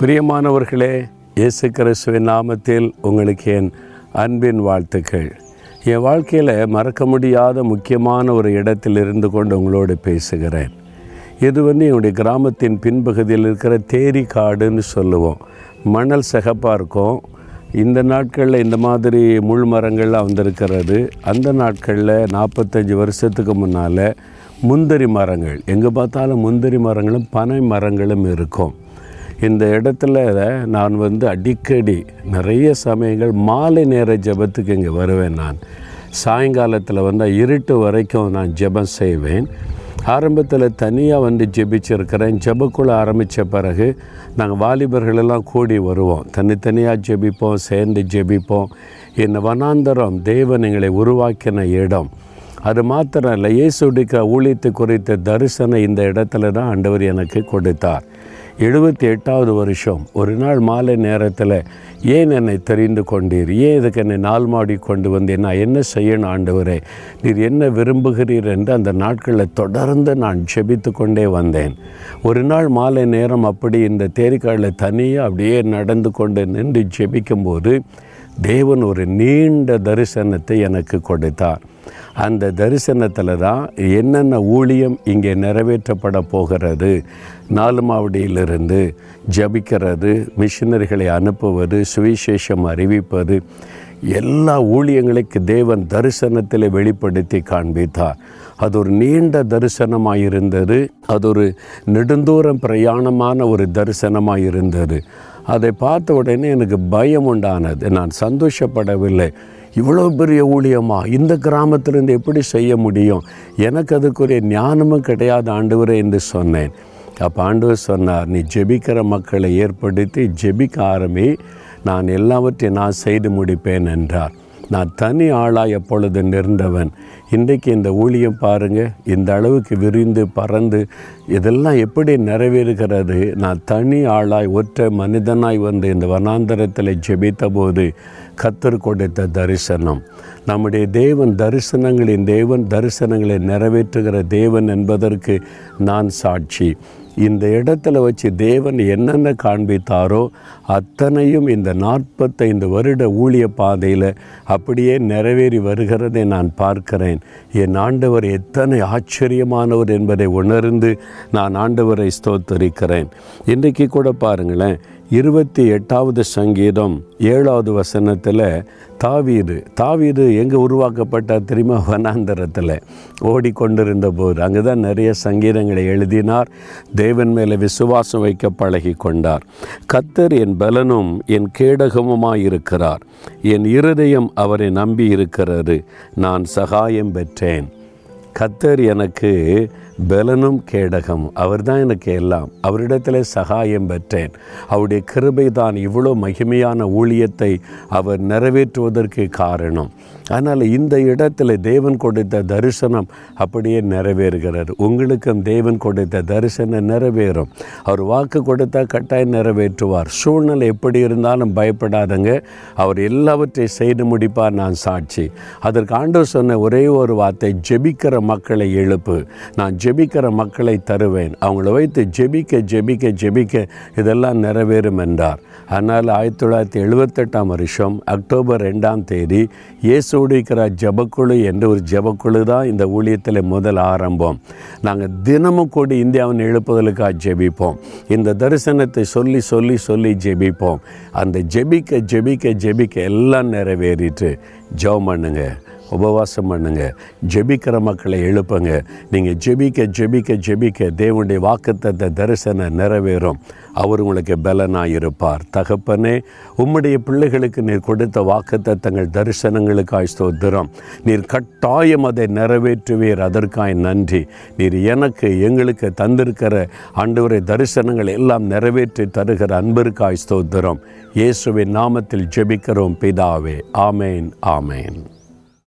பிரியமானவர்களே இயேசு கிறிஸ்துவின் நாமத்தில் உங்களுக்கு என் அன்பின் வாழ்த்துக்கள். என் வாழ்க்கையில் மறக்க முடியாத முக்கியமான ஒரு இடத்தில் இருந்து கொண்டு உங்களோடு பேசுகிறேன். இது வந்து என்னுடைய கிராமத்தின் பின்பகுதியில் இருக்கிற தேரி காடுன்னு சொல்லுவோம். மணல் சிகப்பாக இருக்கும். இந்த நாட்களில் இந்த மாதிரி முள் மரங்கள்லாம் வந்திருக்கிறது. அந்த நாட்களில் நாற்பத்தஞ்சு வருஷத்துக்கு முன்னால் முந்திரி மரங்கள் எங்கே பார்த்தாலும் முந்திரி மரங்களும் பனை மரங்களும் இருக்கும். இந்த இடத்துல நான் வந்து அடிக்கடி நிறைய சமயங்கள் மாலை நேர ஜெபத்துக்கு இங்கே வருவேன் நான். சாயங்காலத்தில் வந்தால் இருட்டு வரைக்கும் நான் ஜெபம் செய்வேன். ஆரம்பத்தில் தனியாக வந்து ஜெபிச்சிருக்கிறேன். ஜெபக்குள்ள ஆரம்பித்த பிறகு நாங்கள் வாலிபர்களெல்லாம் கூடி வருவோம். தனித்தனியாக ஜெபிப்போம் சேர்ந்து ஜெபிப்போம். இந்த வனாந்தரம் தேவன் எங்களை உருவாக்கின இடம். அது மாத்திரம் இல்லை இயேசுடிக்க ஊழியத்தை குறித்த தரிசனம் இந்த இடத்துல தான் ஆண்டவர் எனக்கு கொடுத்தார். எழுபத்தி எட்டாவது வருஷம். ஒரு நாள் மாலை நேரத்தில் ஏன் என்னை தெரிந்து கொண்டீர்? ஏன் இதுக்கு என்னை நாள் மாடி கொண்டு வந்தேன் நான் என்ன செய்யணும் ஆண்டவரே? நீர் என்ன விரும்புகிறீர்? என்று அந்த நாட்களில் தொடர்ந்து நான் ஜெபித்து கொண்டே வந்தேன். ஒரு நாள் மாலை நேரம் அப்படி இந்த தேரிக்காலில் தனியாக அப்படியே நடந்து கொண்டு நின்று ஜெபிக்கும்போது தேவன் ஒரு நீண்ட தரிசனத்தை எனக்கு கொடுத்தார். அந்த தரிசனத்தில் தான் என்னென்ன ஊழியம் இங்கே நிறைவேற்றப்பட போகிறது நாலுமாவடியிலிருந்து ஜபிக்கிறது மிஷினரிகளை அனுப்புவது சுவிசேஷம் அறிவிப்பது எல்லா ஊழியங்களுக்கு தேவன் தரிசனத்தில் வெளிப்படுத்தி காண்பித்தார். அது ஒரு நீண்ட தரிசனமாக இருந்தது அது ஒரு நெடுந்தூரம் பிரயாணமான ஒரு தரிசனமாக இருந்தது அதை பார்த்த உடனே எனக்கு பயம் உண்டானது. நான் சந்தோஷப்படவில்லை. இவ்வளோ பெரிய ஊழியமா? இந்த கிராமத்திலேருந்து எப்படி செய்ய முடியும்? எனக்கு அதுக்குரிய ஞானமும் கிடையாது ஆண்டவரே என்று சொன்னேன். அப்போ ஆண்டவர் சொன்னார் நீ ஜெபிக்கிற மக்களை ஏற்படுத்தி ஜெபிக்க ஆரம்பி. நான் எல்லாவற்றையும் நான் செய்து முடிப்பேன் என்றார். நான் தனி ஆளாக எப்பொழுது நிறந்தவன் இன்றைக்கு இந்த ஊழியம் பாருங்கள் இந்த அளவுக்கு விரிந்து பறந்து இதெல்லாம் எப்படி நிறைவேறுகிறது? நான் தனி ஆளாய் ஒற்றை மனிதனாய் வந்து இந்த வனாந்தரத்தில் ஜெபித்த போது கத்தர் கொடுத்த தரிசனம். நம்முடைய தேவன் தரிசனங்களின் தேவன் தரிசனங்களை நிறைவேற்றுகிற தேவன் என்பதற்கு நான் சாட்சி. இந்த இடத்துல வச்சு தேவன் என்னென்ன காண்பித்தாரோ அத்தனையும் இந்த நாற்பத்தைந்து வருட ஊழிய பாதையில் அப்படியே நிறைவேறி வருகிறதை நான் பார்க்கிறேன். என் ஆண்டவர் எத்தனை ஆச்சரியமானவர் என்பதை உணர்ந்து நான் ஆண்டவரை ஸ்தோத்தரிக்கிறேன். இன்றைக்கு கூட பாருங்களேன் இருபத்தி எட்டாவது சங்கீதம் ஏழாவது வசனத்தில் தாவீது தாவீது எங்கே உருவாக்கப்பட்டார் தெரியுமா? வனாந்தரத்தில் ஓடிக்கொண்டிருந்த போது அங்கே தான் நிறைய சங்கீதங்களை எழுதினார். தேவன் மேலே விசுவாசம் வைக்க பழகி கொண்டார் கத்தர் என் பலனும் என் கேடகமுமாய் இருக்கிறார். என் இருதயம் அவரை நம்பி இருக்கிறது. நான் சகாயம் பெற்றேன். கத்தர் எனக்கு பலனும் கேடகம். அவர்தான் எனக்கு எல்லாம். அவரிடத்தில் சகாயம் பெற்றேன். அவருடைய கிருபை தான் இவ்வளோ மகிமையான ஊழியத்தை அவர் நிறைவேற்றுவதற்கு காரணம். அதனால் இந்த இடத்துல தேவன் கொடுத்த தரிசனம் அப்படியே நிறைவேறுகிறார் உங்களுக்கும் தேவன் கொடுத்த தரிசனம் நிறைவேறும். அவர் வாக்கு கொடுத்தா கட்டாயம் நிறைவேற்றுவார். சூழ்நிலை எப்படி இருந்தாலும் பயப்படாதங்க. அவர் எல்லாவற்றையும் செய்து முடிப்பார் நான் சாட்சி. அதற்கு ஆண்டவர் சொன்ன ஒரே ஒரு வார்த்தை ஜெபிக்கிற மக்களை எழுப்பு. நான் ஜெபிக்கிற மக்களை தருவேன். அவங்கள வைத்து ஜெபிக்க ஜெபிக்க ஜெபிக்க இதெல்லாம் நிறைவேறும் என்றார். அதனால் ஆயிரத்தி தொள்ளாயிரத்தி எழுபத்தெட்டாம் வருஷம் அக்டோபர் ரெண்டாம் தேதி இயேசுடிக்கிற ஜபக்குழு என்ற ஒரு ஜபக்குழு தான் இந்த ஊழியத்தில் முதல் ஆரம்பம். நாங்கள் தினமும் கூடி இந்தியாவின் எழுப்புதலுக்காக ஜெபிப்போம். இந்த தரிசனத்தை சொல்லி சொல்லி சொல்லி ஜெபிப்போம். அந்த ஜெபிக்க ஜெபிக்க ஜெபிக்க எல்லாம் நிறைவேறிட்டு ஜெபம் பண்ணுங்கள் உபவாசம் பண்ணுங்க. ஜெபிக்கிற மக்களை எழுப்புங்க. நீங்கள் ஜெபிக்க ஜெபிக்க ஜெபிக்க தேவனுடைய வாக்குத்தத்தை தரிசனம் நிறைவேறும். அவர் உங்களுக்கு பலனாக இருப்பார் தகப்பனே உம்முடைய பிள்ளைகளுக்கு நீர் கொடுத்த வாக்குத்தங்கள் தரிசனங்களுக்காய் ஸ்தோத்திரம். நீர் கட்டாயம் அதை நிறைவேற்றுவீர். அதற்காய் நன்றி. நீர் எனக்கு எங்களுக்கு தந்திருக்கிற ஆண்டவரை தரிசனங்கள் எல்லாம் நிறைவேற்றி தருகிற அன்பிற்காய் ஸ்தோத்திரம். இயேசுவின் நாமத்தில் ஜெபிக்கிறோம். பிதாவே ஆமேன் ஆமேன்.